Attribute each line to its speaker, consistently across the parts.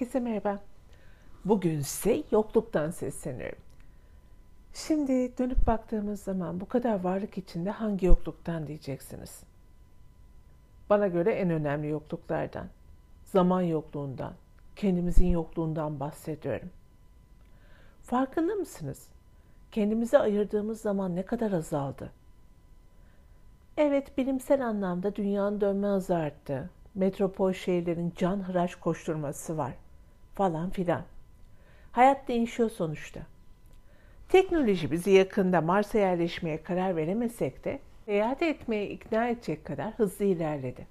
Speaker 1: Herkese merhaba. Bugün size yokluktan sesleniyorum. Şimdi dönüp baktığımız zaman bu kadar varlık içinde hangi yokluktan diyeceksiniz? Bana göre en önemli yokluklardan, zaman yokluğundan, kendimizin yokluğundan bahsediyorum. Farkında mısınız? Kendimize ayırdığımız zaman ne kadar azaldı? Evet, bilimsel anlamda dünyanın dönme hızı arttı metropol şehirlerin can hıraş koşturması var falan filan. Hayat değişiyor sonuçta. Teknoloji bizi yakında Mars'a yerleşmeye karar veremesek de seyahat etmeye ikna edecek kadar hızlı ilerledi.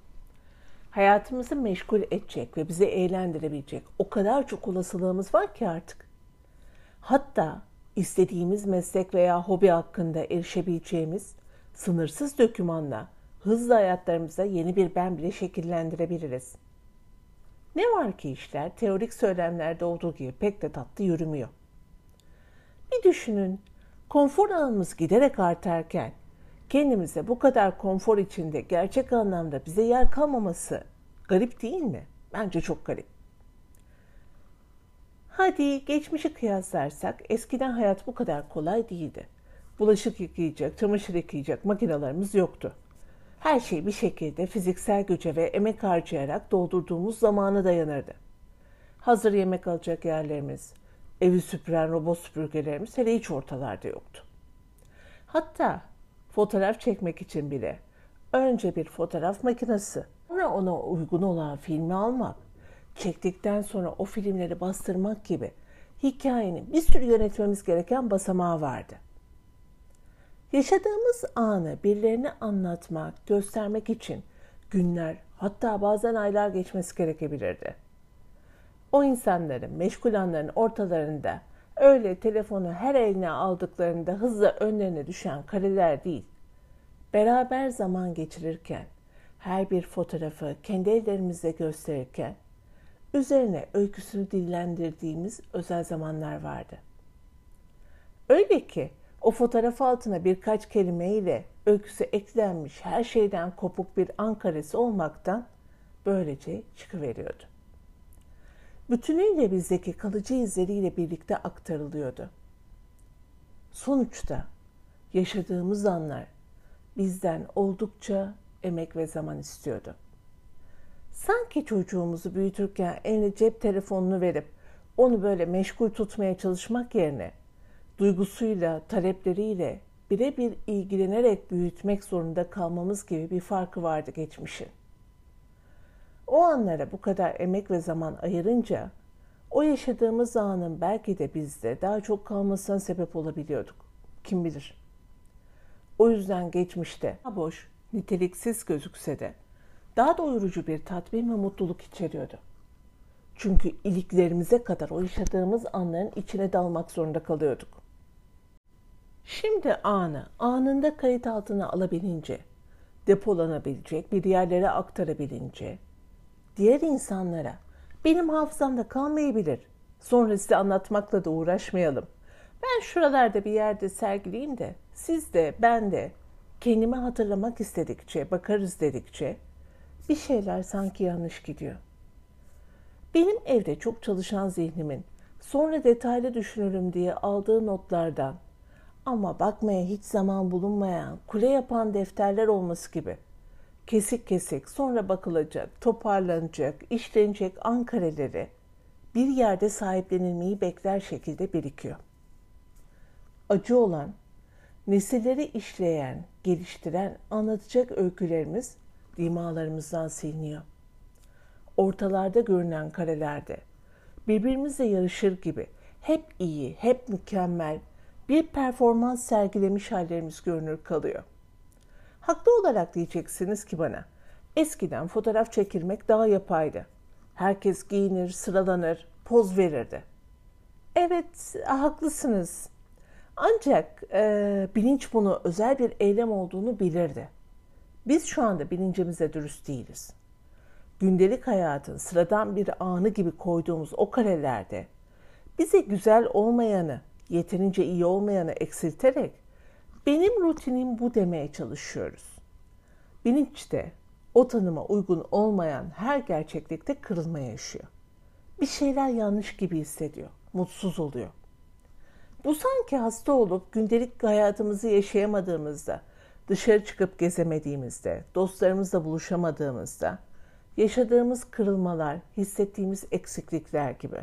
Speaker 1: Hayatımızı meşgul edecek ve bizi eğlendirebilecek o kadar çok olasılığımız var ki artık. Hatta istediğimiz meslek veya hobi hakkında erişebileceğimiz sınırsız dökümanla hızlı hayatlarımıza yeni bir ben bile şekillendirebiliriz. Ne var ki işler teorik söylemlerde olduğu gibi pek de tatlı yürümüyor. Bir düşünün, konfor alanımız giderek artarken kendimize bu kadar konfor içinde gerçek anlamda bize yer kalmaması garip değil mi? Bence çok garip. Hadi geçmişi kıyaslarsak eskiden hayat bu kadar kolay değildi. Bulaşık yıkayacak, çamaşır yıkayacak makinalarımız yoktu. Her şey bir şekilde fiziksel güce ve emek harcayarak doldurduğumuz zamana dayanırdı. Hazır yemek alacak yerlerimiz, evi süpüren robot süpürgelerimiz hele hiç ortalarda yoktu. Hatta fotoğraf çekmek için bile önce bir fotoğraf makinesi, sonra ona uygun olan filmi almak, çektikten sonra o filmleri bastırmak gibi hikayenin bir sürü yönetmemiz gereken basamağı vardı. Yaşadığımız anı birilerine anlatmak, göstermek için günler hatta bazen aylar geçmesi gerekebilirdi. O insanların, meşgul anların ortalarında öyle telefonu her eline aldıklarında hızla önlerine düşen kareler değil, beraber zaman geçirirken, her bir fotoğrafı kendi ellerimizle gösterirken, üzerine öyküsünü dillendirdiğimiz özel zamanlar vardı. Öyle ki o fotoğraf altına birkaç kelimeyle öyküsü eklenmiş her şeyden kopuk bir Ankara'sı olmaktan böylece çıkıveriyordu. Bütünüyle bizdeki kalıcı izleriyle birlikte aktarılıyordu. Sonuçta yaşadığımız anlar bizden oldukça emek ve zaman istiyordu. Sanki çocuğumuzu büyütürken eline cep telefonunu verip onu böyle meşgul tutmaya çalışmak yerine duygusuyla, talepleriyle birebir ilgilenerek büyütmek zorunda kalmamız gibi bir farkı vardı geçmişin. O anlara bu kadar emek ve zaman ayırınca o yaşadığımız anın belki de bizde daha çok kalmasına sebep olabiliyorduk. Kim bilir. O yüzden geçmişte boş, niteliksiz gözükse de daha doyurucu bir tatmin ve mutluluk içeriyordu. Çünkü iliklerimize kadar o yaşadığımız anların içine dalmak zorunda kalıyorduk. Şimdi anı anında kayıt altına alabilince, depolanabilecek, bir yerlere aktarabilince, diğer insanlara benim hafızamda kalmayabilir. Sonra size anlatmakla da uğraşmayalım. Ben şuralarda bir yerde sergileyeyim de siz de ben de kendimi hatırlamak istedikçe, bakarız dedikçe bir şeyler sanki yanlış gidiyor. Benim evde çok çalışan zihnimin sonra detaylı düşünürüm diye aldığı notlardan ama bakmaya hiç zaman bulunmayan, kule yapan defterler olması gibi. Kesik kesik sonra bakılacak, toparlanacak, işlenecek ankareleri bir yerde sahiplenilmeyi bekler şekilde birikiyor. Acı olan, nesilleri işleyen, geliştiren, anlatacak öykülerimiz dimalarımızdan siliniyor. Ortalarda görünen karelerde birbirimizle yarışır gibi hep iyi, hep mükemmel, bir performans sergilemiş hallerimiz görünür kalıyor. Haklı olarak diyeceksiniz ki bana, eskiden fotoğraf çekilmek daha yapaydı. Herkes giyinir, sıralanır, poz verirdi. Evet, haklısınız. Ancak e, bilinç bunu özel bir eylem olduğunu bilirdi. Biz şu anda bilincimize dürüst değiliz. Gündelik hayatın sıradan bir anı gibi koyduğumuz o karelerde bize güzel olmayanı, yeterince iyi olmayanı eksilterek benim rutinim bu demeye çalışıyoruz. Bilinçte o tanıma uygun olmayan her gerçeklikte kırılma yaşıyor. Bir şeyler yanlış gibi hissediyor, mutsuz oluyor. Bu sanki hasta olup gündelik hayatımızı yaşayamadığımızda, dışarı çıkıp gezemediğimizde, dostlarımızla buluşamadığımızda, yaşadığımız kırılmalar, hissettiğimiz eksiklikler gibi.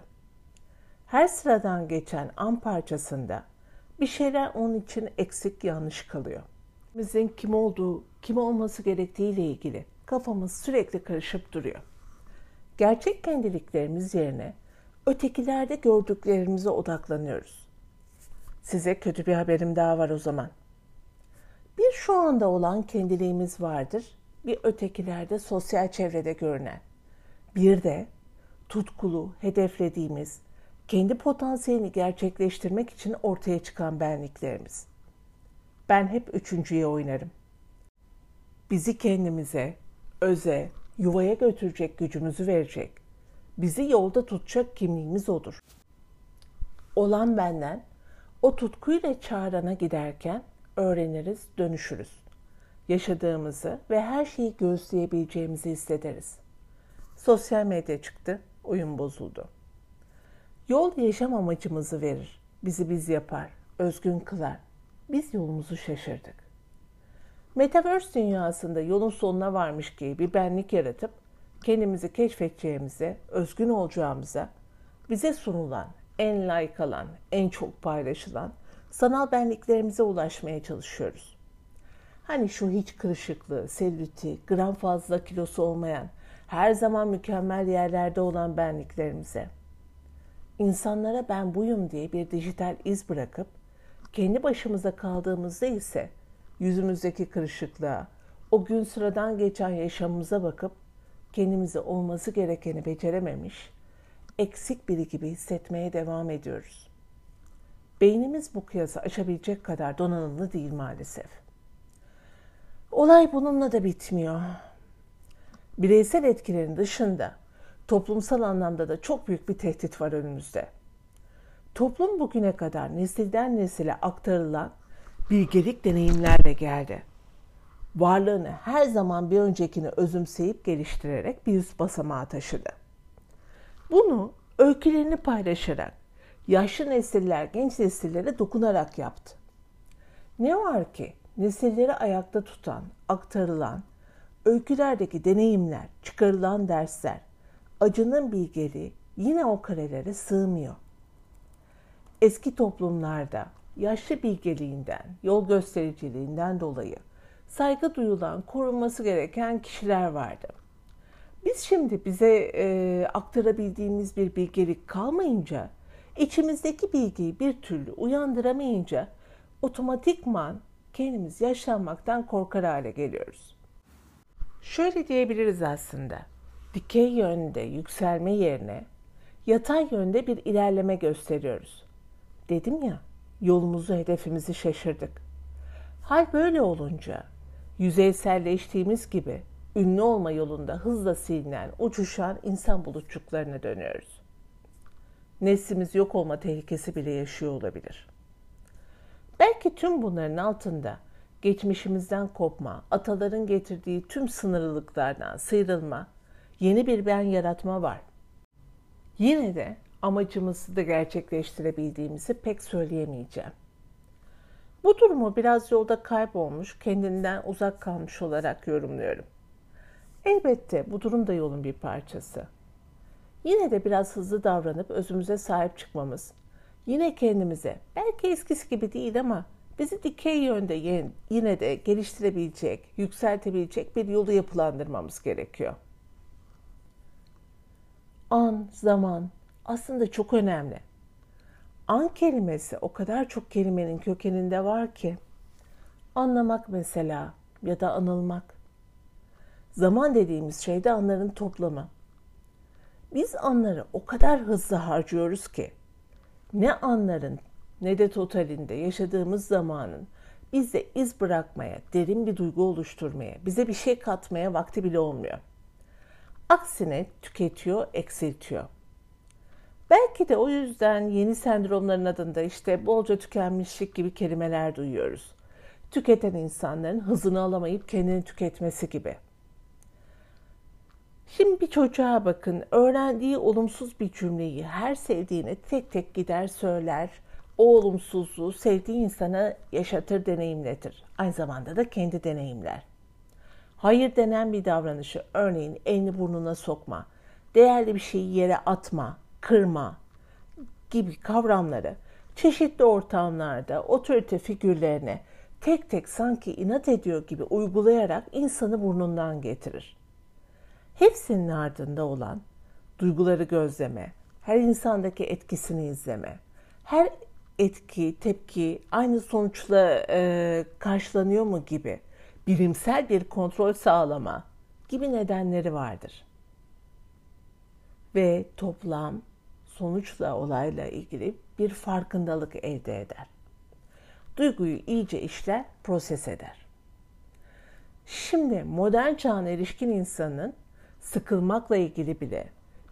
Speaker 1: Her sıradan geçen an parçasında bir şeyler onun için eksik yanlış kalıyor. Bizim kim olduğu, kim olması gerektiği ile ilgili kafamız sürekli karışıp duruyor. Gerçek kendiliklerimiz yerine ötekilerde gördüklerimize odaklanıyoruz. Size kötü bir haberim daha var o zaman. Bir şu anda olan kendiliğimiz vardır, bir ötekilerde sosyal çevrede görünen. Bir de tutkulu, hedeflediğimiz, kendi potansiyelini gerçekleştirmek için ortaya çıkan benliklerimiz. Ben hep üçüncüye oynarım. Bizi kendimize, öze, yuvaya götürecek gücümüzü verecek. Bizi yolda tutacak kimliğimiz odur. Olan benden o tutkuyla çağrana giderken öğreniriz, dönüşürüz. Yaşadığımızı ve her şeyi gözleyebileceğimizi hissederiz. Sosyal medya çıktı, oyun bozuldu. Yol yaşam amacımızı verir, bizi biz yapar, özgün kılar. Biz yolumuzu şaşırdık. Metaverse dünyasında yolun sonuna varmış gibi bir benlik yaratıp kendimizi keşfedeceğimize, özgün olacağımıza, bize sunulan, en layık alan, en çok paylaşılan sanal benliklerimize ulaşmaya çalışıyoruz. Hani şu hiç kırışıklığı, selüliti, gram fazla kilosu olmayan, her zaman mükemmel yerlerde olan benliklerimize. İnsanlara ben buyum diye bir dijital iz bırakıp kendi başımıza kaldığımızda ise yüzümüzdeki kırışıklığa, o gün sıradan geçen yaşamımıza bakıp kendimize olması gerekeni becerememiş, eksik biri gibi hissetmeye devam ediyoruz. Beynimiz bu kıyası aşabilecek kadar donanımlı değil maalesef. Olay bununla da bitmiyor. Bireysel etkilerin dışında toplumsal anlamda da çok büyük bir tehdit var önümüzde. Toplum bugüne kadar nesilden nesile aktarılan bilgelik deneyimlerle geldi. Varlığını her zaman bir öncekini özümseyip geliştirerek bir üst basamağa taşıdı. Bunu öykülerini paylaşarak, yaşlı nesiller genç nesillere dokunarak yaptı. Ne var ki nesilleri ayakta tutan, aktarılan, öykülerdeki deneyimler, çıkarılan dersler, acının bilgeliği yine o karelere sığmıyor. Eski toplumlarda yaşlı bilgeliğinden, yol göstericiliğinden dolayı saygı duyulan, korunması gereken kişiler vardı. Biz şimdi bize e, aktarabildiğimiz bir bilgelik kalmayınca, içimizdeki bilgiyi bir türlü uyandıramayınca otomatikman kendimiz yaşlanmaktan korkar hale geliyoruz. Şöyle diyebiliriz aslında. Dikey yönde yükselme yerine yatay yönde bir ilerleme gösteriyoruz. Dedim ya, yolumuzu, hedefimizi şaşırdık. Hal böyle olunca yüzeyselleştiğimiz gibi ünlü olma yolunda hızla silinen, uçuşan insan bulutçuklarına dönüyoruz. Neslimiz yok olma tehlikesi bile yaşıyor olabilir. Belki tüm bunların altında geçmişimizden kopma, ataların getirdiği tüm sınırlılıklardan sıyrılma, yeni bir ben yaratma var. Yine de amacımızı da gerçekleştirebildiğimizi pek söyleyemeyeceğim. Bu durumu biraz yolda kaybolmuş, kendinden uzak kalmış olarak yorumluyorum. Elbette bu durum da yolun bir parçası. Yine de biraz hızlı davranıp özümüze sahip çıkmamız, yine kendimize belki eskisi gibi değil ama bizi dikey yönde yine de geliştirebilecek, yükseltebilecek bir yolu yapılandırmamız gerekiyor. An, zaman aslında çok önemli. An kelimesi o kadar çok kelimenin kökeninde var ki anlamak mesela ya da anılmak. Zaman dediğimiz şey de anların toplamı. Biz anları o kadar hızlı harcıyoruz ki ne anların ne de totalinde yaşadığımız zamanın bizde iz bırakmaya, derin bir duygu oluşturmaya, bize bir şey katmaya vakti bile olmuyor. Aksine tüketiyor, eksiltiyor. Belki de o yüzden yeni sendromların adında işte bolca tükenmişlik gibi kelimeler duyuyoruz. Tüketen insanların hızını alamayıp kendini tüketmesi gibi. Şimdi bir çocuğa bakın, öğrendiği olumsuz bir cümleyi her sevdiğine tek tek gider söyler. O olumsuzluğu sevdiği insana yaşatır, deneyimletir. Aynı zamanda da kendi deneyimler. Hayır denen bir davranışı, örneğin elini burnuna sokma, değerli bir şeyi yere atma, kırma gibi kavramları çeşitli ortamlarda otorite figürlerine tek tek sanki inat ediyor gibi uygulayarak insanı burnundan getirir. Hepsinin ardında olan duyguları gözleme, her insandaki etkisini izleme, her etki, tepki aynı sonuçla e, karşılanıyor mu gibi bilimsel bir kontrol sağlama gibi nedenleri vardır. Ve toplam sonuçla olayla ilgili bir farkındalık elde eder. Duyguyu iyice işler, proses eder. Şimdi modern çağın erişkin insanın sıkılmakla ilgili bile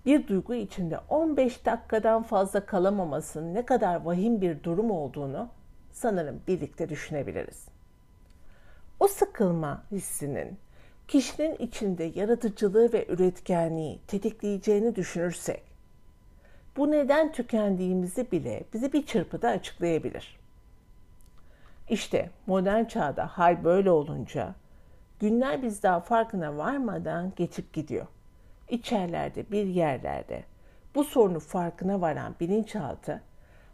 Speaker 1: bir duygu içinde 15 dakikadan fazla kalamamasının ne kadar vahim bir durum olduğunu sanırım birlikte düşünebiliriz. O sıkılma hissinin kişinin içinde yaratıcılığı ve üretkenliği tetikleyeceğini düşünürsek, bu neden tükendiğimizi bile bize bir çırpıda açıklayabilir. İşte modern çağda hal böyle olunca günler biz daha farkına varmadan geçip gidiyor. İçerlerde bir yerlerde bu sorunu farkına varan bilinçaltı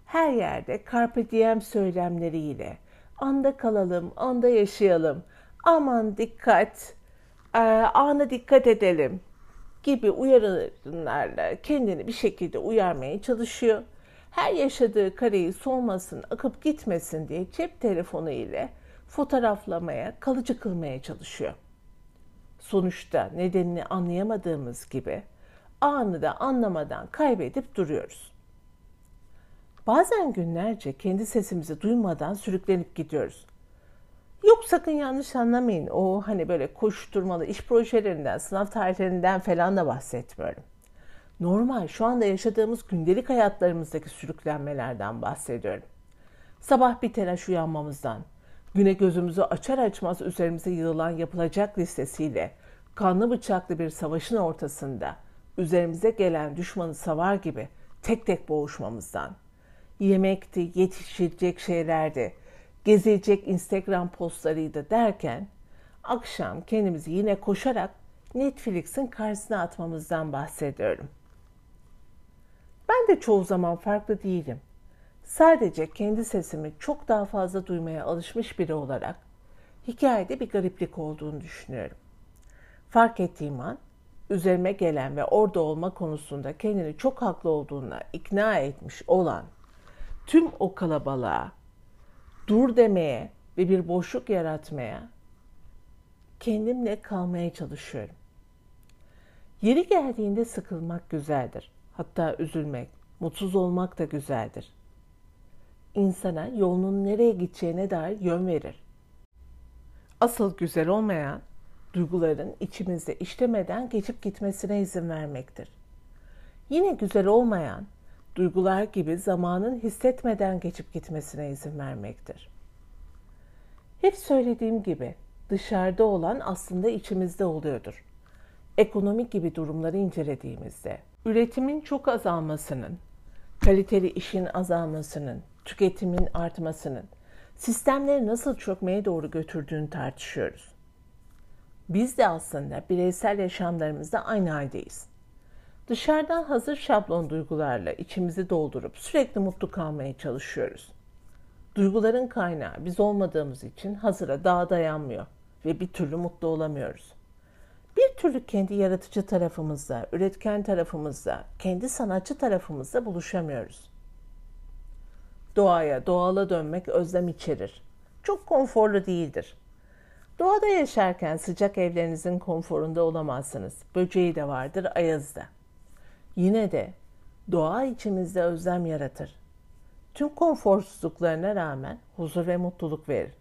Speaker 1: her yerde carpe diem söylemleriyle anda kalalım, anda yaşayalım, aman dikkat, e, ana dikkat edelim gibi uyarılarla kendini bir şekilde uyarmaya çalışıyor. Her yaşadığı kareyi solmasın, akıp gitmesin diye cep telefonu ile fotoğraflamaya, kalıcı kılmaya çalışıyor. Sonuçta nedenini anlayamadığımız gibi anı da anlamadan kaybedip duruyoruz. Bazen günlerce kendi sesimizi duymadan sürüklenip gidiyoruz. Yok sakın yanlış anlamayın. O hani böyle koşturmalı iş projelerinden, sınav tarihlerinden falan da bahsetmiyorum. Normal şu anda yaşadığımız gündelik hayatlarımızdaki sürüklenmelerden bahsediyorum. Sabah bir telaş uyanmamızdan, güne gözümüzü açar açmaz üzerimize yığılan yapılacak listesiyle kanlı bıçaklı bir savaşın ortasında üzerimize gelen düşmanı savar gibi tek tek boğuşmamızdan, yemekti, yetişecek şeylerdi, gezilecek Instagram postlarıydı derken akşam kendimizi yine koşarak Netflix'in karşısına atmamızdan bahsediyorum. Ben de çoğu zaman farklı değilim. Sadece kendi sesimi çok daha fazla duymaya alışmış biri olarak hikayede bir gariplik olduğunu düşünüyorum. Fark ettiğim an üzerime gelen ve orada olma konusunda kendini çok haklı olduğuna ikna etmiş olan tüm o kalabalığa dur demeye ve bir boşluk yaratmaya kendimle kalmaya çalışıyorum. Yeri geldiğinde sıkılmak güzeldir. Hatta üzülmek, mutsuz olmak da güzeldir. İnsana yolunun nereye gideceğine dair yön verir. Asıl güzel olmayan duyguların içimizde işlemeden geçip gitmesine izin vermektir. Yine güzel olmayan duygular gibi zamanın hissetmeden geçip gitmesine izin vermektir. Hep söylediğim gibi dışarıda olan aslında içimizde oluyordur. Ekonomik gibi durumları incelediğimizde üretimin çok azalmasının, kaliteli işin azalmasının, tüketimin artmasının sistemleri nasıl çökmeye doğru götürdüğünü tartışıyoruz. Biz de aslında bireysel yaşamlarımızda aynı haldeyiz. Dışarıdan hazır şablon duygularla içimizi doldurup sürekli mutlu kalmaya çalışıyoruz. Duyguların kaynağı biz olmadığımız için hazıra daha dayanmıyor ve bir türlü mutlu olamıyoruz. Bir türlü kendi yaratıcı tarafımızda, üretken tarafımızda, kendi sanatçı tarafımızda buluşamıyoruz. Doğaya, doğala dönmek özlem içerir. Çok konforlu değildir. Doğada yaşarken sıcak evlerinizin konforunda olamazsınız. Böceği de vardır, ayazı da. Yine de doğa içimizde özlem yaratır. Tüm konforsuzluklarına rağmen huzur ve mutluluk verir.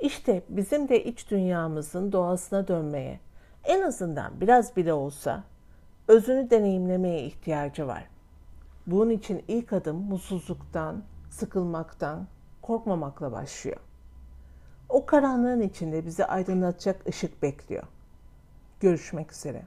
Speaker 1: İşte bizim de iç dünyamızın doğasına dönmeye, en azından biraz bile olsa özünü deneyimlemeye ihtiyacı var. Bunun için ilk adım mutsuzluktan, sıkılmaktan, korkmamakla başlıyor. O karanlığın içinde bizi aydınlatacak ışık bekliyor. Görüşmek üzere.